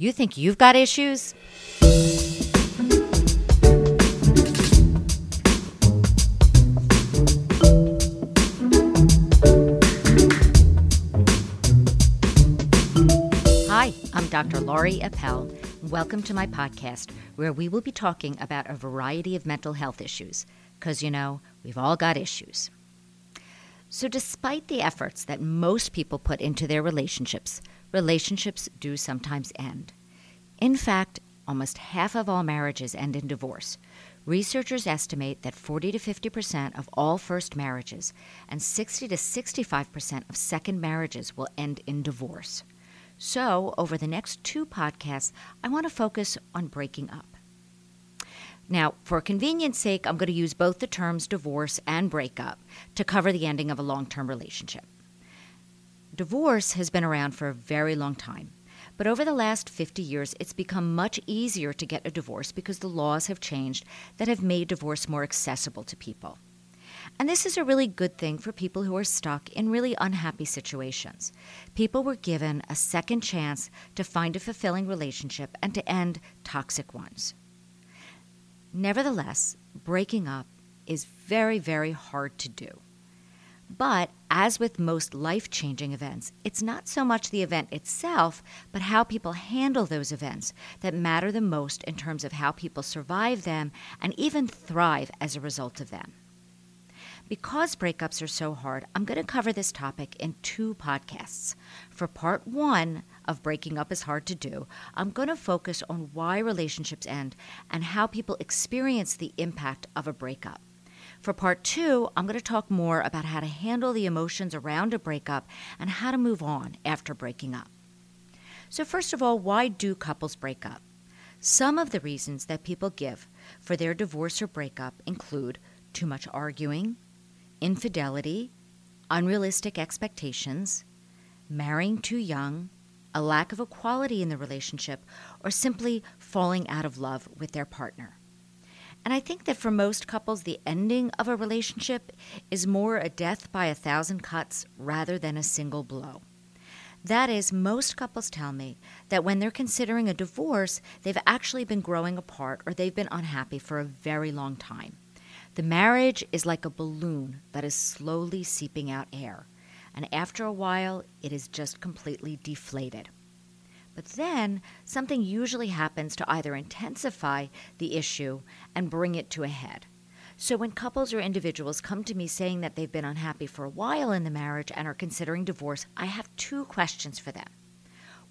You think you've got issues? Hi, I'm Dr. Laurie Appel. Welcome to my podcast, where we will be talking about a variety of mental health issues, because you know, we've all got issues. So, despite the efforts that most people put into their relationships, relationships do sometimes end. In fact, almost half of all marriages end in divorce. Researchers estimate that 40 to 50 percent of all first marriages and 60 to 65 percent of second marriages will end in divorce. So, over the next two podcasts, I want to focus on breaking up. Now, for convenience sake, I'm going to use both the terms divorce and breakup to cover the ending of a long term relationship. Divorce has been around for a very long time, but over the last 50 years, it's become much easier to get a divorce because the laws have changed that have made divorce more accessible to people. And this is a really good thing for people who are stuck in really unhappy situations. People were given a second chance to find a fulfilling relationship and to end toxic ones. Nevertheless, breaking up is very, very hard to do. But as with most life changing events, it's not so much the event itself, but how people handle those events that matter the most in terms of how people survive them and even thrive as a result of them. Because breakups are so hard, I'm going to cover this topic in two podcasts. For part one of Breaking Up is Hard to Do, I'm going to focus on why relationships end and how people experience the impact of a breakup. For part two, I'm going to talk more about how to handle the emotions around a breakup and how to move on after breaking up. So, first of all, why do couples break up? Some of the reasons that people give for their divorce or breakup include too much arguing, infidelity, unrealistic expectations, marrying too young, a lack of equality in the relationship, or simply falling out of love with their partner. And I think that for most couples, the ending of a relationship is more a death by a thousand cuts rather than a single blow. That is, most couples tell me that when they're considering a divorce, they've actually been growing apart or they've been unhappy for a very long time. The marriage is like a balloon that is slowly seeping out air, and after a while, it is just completely deflated. But then something usually happens to either intensify the issue and bring it to a head. So when couples or individuals come to me saying that they've been unhappy for a while in the marriage and are considering divorce, I have two questions for them.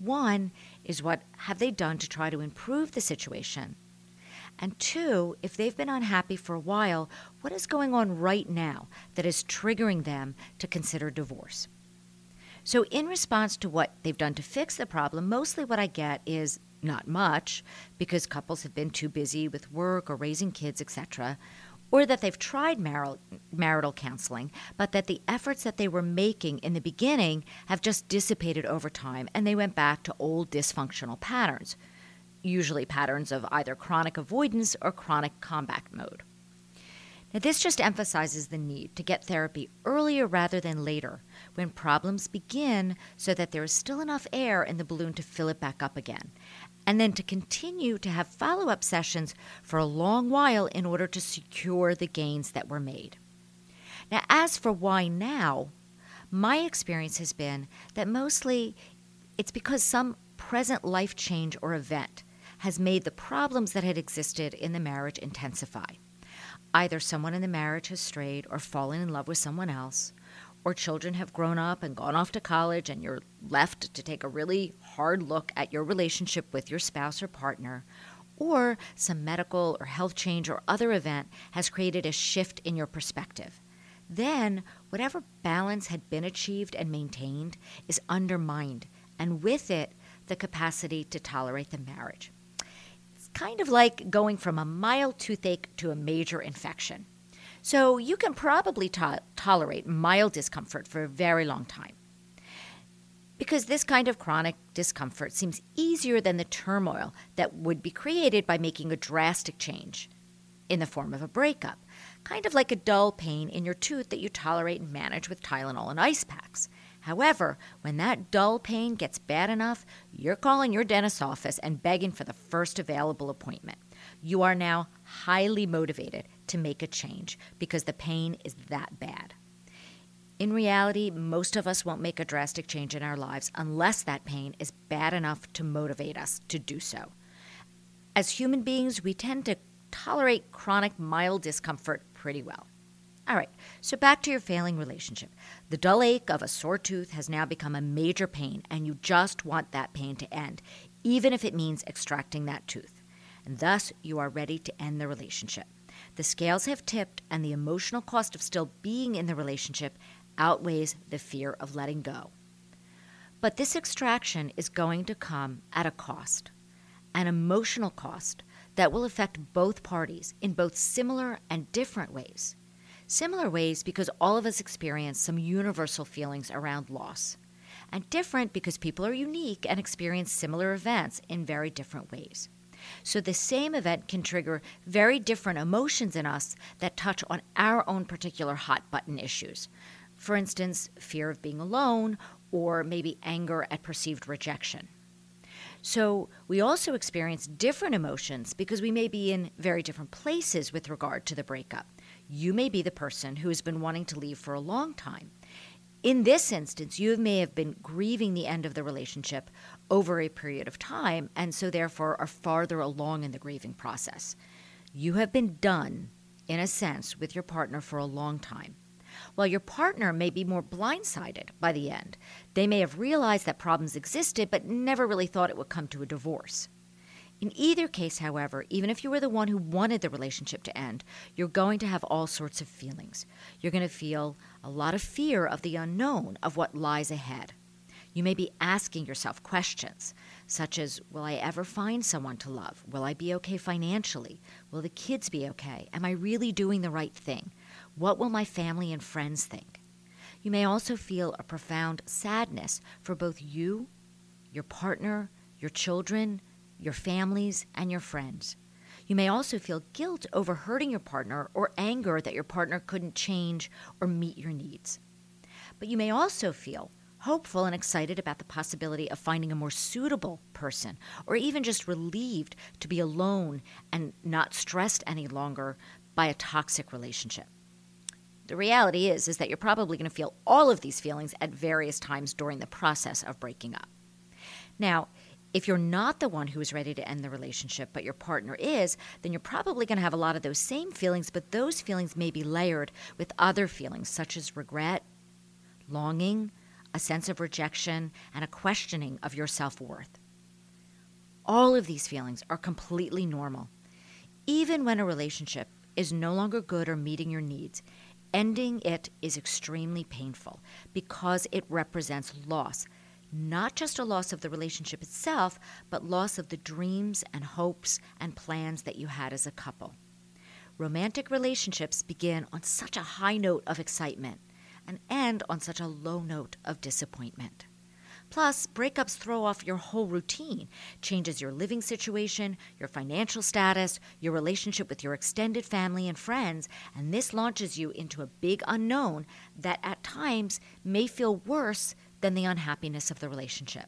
One is what have they done to try to improve the situation? And two, if they've been unhappy for a while, what is going on right now that is triggering them to consider divorce? So, in response to what they've done to fix the problem, mostly what I get is not much because couples have been too busy with work or raising kids, etc., or that they've tried marital, marital counseling, but that the efforts that they were making in the beginning have just dissipated over time and they went back to old dysfunctional patterns usually patterns of either chronic avoidance or chronic combat mode. Now, this just emphasizes the need to get therapy earlier rather than later when problems begin so that there is still enough air in the balloon to fill it back up again, and then to continue to have follow up sessions for a long while in order to secure the gains that were made. Now, as for why now, my experience has been that mostly it's because some present life change or event has made the problems that had existed in the marriage intensify. Either someone in the marriage has strayed or fallen in love with someone else, or children have grown up and gone off to college, and you're left to take a really hard look at your relationship with your spouse or partner, or some medical or health change or other event has created a shift in your perspective. Then, whatever balance had been achieved and maintained is undermined, and with it, the capacity to tolerate the marriage kind of like going from a mild toothache to a major infection. So you can probably to- tolerate mild discomfort for a very long time. Because this kind of chronic discomfort seems easier than the turmoil that would be created by making a drastic change in the form of a breakup, kind of like a dull pain in your tooth that you tolerate and manage with Tylenol and ice packs. However, when that dull pain gets bad enough, you're calling your dentist's office and begging for the first available appointment. You are now highly motivated to make a change because the pain is that bad. In reality, most of us won't make a drastic change in our lives unless that pain is bad enough to motivate us to do so. As human beings, we tend to tolerate chronic mild discomfort pretty well. All right, so back to your failing relationship. The dull ache of a sore tooth has now become a major pain, and you just want that pain to end, even if it means extracting that tooth. And thus, you are ready to end the relationship. The scales have tipped, and the emotional cost of still being in the relationship outweighs the fear of letting go. But this extraction is going to come at a cost, an emotional cost that will affect both parties in both similar and different ways. Similar ways because all of us experience some universal feelings around loss, and different because people are unique and experience similar events in very different ways. So the same event can trigger very different emotions in us that touch on our own particular hot button issues. For instance, fear of being alone or maybe anger at perceived rejection. So, we also experience different emotions because we may be in very different places with regard to the breakup. You may be the person who has been wanting to leave for a long time. In this instance, you may have been grieving the end of the relationship over a period of time, and so therefore are farther along in the grieving process. You have been done, in a sense, with your partner for a long time while your partner may be more blindsided by the end. They may have realized that problems existed, but never really thought it would come to a divorce. In either case, however, even if you were the one who wanted the relationship to end, you're going to have all sorts of feelings. You're going to feel a lot of fear of the unknown, of what lies ahead. You may be asking yourself questions such as Will I ever find someone to love? Will I be okay financially? Will the kids be okay? Am I really doing the right thing? What will my family and friends think? You may also feel a profound sadness for both you, your partner, your children, your families, and your friends. You may also feel guilt over hurting your partner or anger that your partner couldn't change or meet your needs. But you may also feel hopeful and excited about the possibility of finding a more suitable person, or even just relieved to be alone and not stressed any longer by a toxic relationship. The reality is is that you're probably going to feel all of these feelings at various times during the process of breaking up. Now, if you're not the one who is ready to end the relationship, but your partner is, then you're probably going to have a lot of those same feelings, but those feelings may be layered with other feelings such as regret, longing, a sense of rejection, and a questioning of your self worth. All of these feelings are completely normal. Even when a relationship is no longer good or meeting your needs, ending it is extremely painful because it represents loss. Not just a loss of the relationship itself, but loss of the dreams and hopes and plans that you had as a couple. Romantic relationships begin on such a high note of excitement and end on such a low note of disappointment. Plus, breakups throw off your whole routine, changes your living situation, your financial status, your relationship with your extended family and friends, and this launches you into a big unknown that at times may feel worse than the unhappiness of the relationship.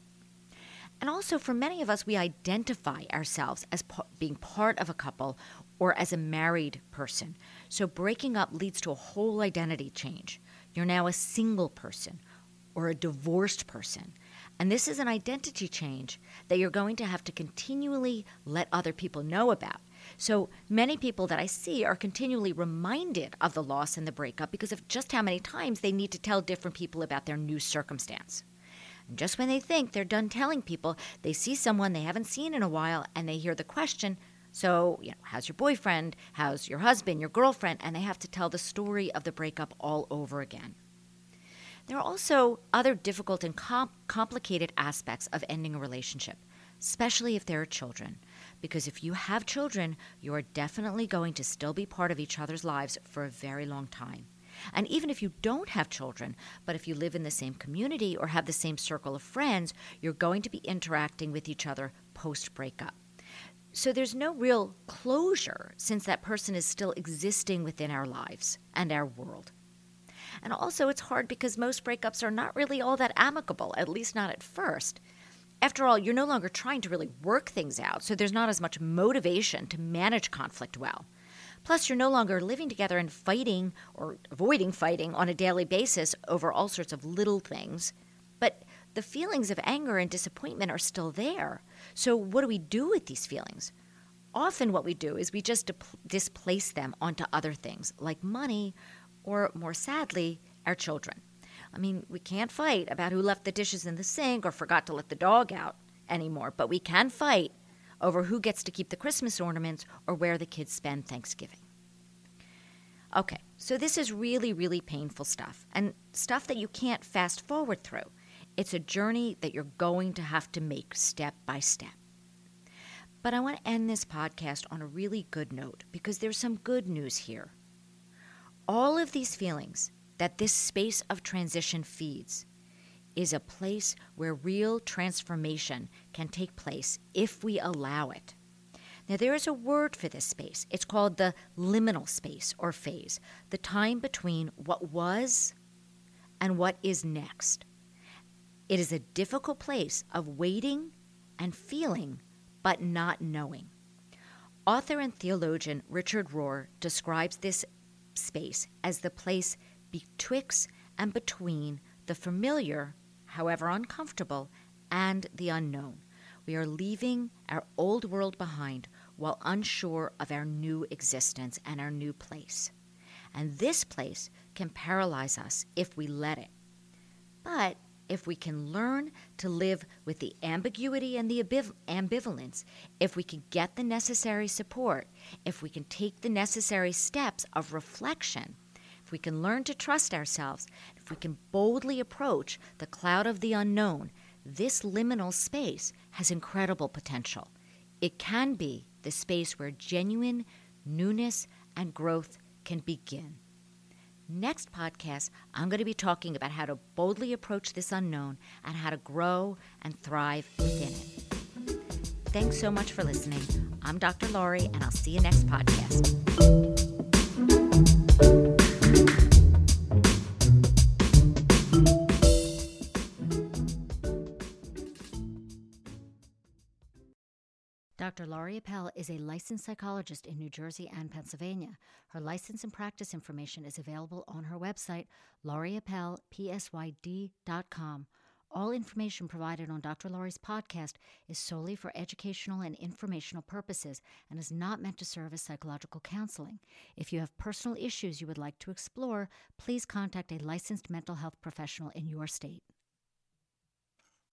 And also, for many of us, we identify ourselves as being part of a couple or as a married person. So, breaking up leads to a whole identity change. You're now a single person or a divorced person. And this is an identity change that you're going to have to continually let other people know about. So many people that I see are continually reminded of the loss and the breakup because of just how many times they need to tell different people about their new circumstance. And just when they think they're done telling people, they see someone they haven't seen in a while and they hear the question, so, you know, how's your boyfriend? How's your husband, your girlfriend? And they have to tell the story of the breakup all over again. There are also other difficult and com- complicated aspects of ending a relationship, especially if there are children. Because if you have children, you are definitely going to still be part of each other's lives for a very long time. And even if you don't have children, but if you live in the same community or have the same circle of friends, you're going to be interacting with each other post breakup. So there's no real closure since that person is still existing within our lives and our world. And also, it's hard because most breakups are not really all that amicable, at least not at first. After all, you're no longer trying to really work things out, so there's not as much motivation to manage conflict well. Plus, you're no longer living together and fighting or avoiding fighting on a daily basis over all sorts of little things. But the feelings of anger and disappointment are still there. So, what do we do with these feelings? Often, what we do is we just displace them onto other things like money or, more sadly, our children. I mean, we can't fight about who left the dishes in the sink or forgot to let the dog out anymore, but we can fight over who gets to keep the Christmas ornaments or where the kids spend Thanksgiving. Okay, so this is really, really painful stuff and stuff that you can't fast forward through. It's a journey that you're going to have to make step by step. But I want to end this podcast on a really good note because there's some good news here. All of these feelings that this space of transition feeds is a place where real transformation can take place if we allow it. Now, there is a word for this space. It's called the liminal space or phase, the time between what was and what is next. It is a difficult place of waiting and feeling, but not knowing. Author and theologian Richard Rohr describes this space as the place betwixt and between the familiar however uncomfortable, and the unknown. We are leaving our old world behind while unsure of our new existence and our new place. And this place can paralyze us if we let it. But if we can learn to live with the ambiguity and the ambivalence, if we can get the necessary support, if we can take the necessary steps of reflection, if we can learn to trust ourselves, if we can boldly approach the cloud of the unknown, this liminal space has incredible potential. It can be the space where genuine newness and growth can begin. Next podcast, I'm going to be talking about how to boldly approach this unknown and how to grow and thrive within it. Thanks so much for listening. I'm Dr. Laurie, and I'll see you next podcast. Dr. Laurie Appel is a licensed psychologist in New Jersey and Pennsylvania. Her license and practice information is available on her website, laurieappelpsyd.com. All information provided on Dr. Laurie's podcast is solely for educational and informational purposes and is not meant to serve as psychological counseling. If you have personal issues you would like to explore, please contact a licensed mental health professional in your state.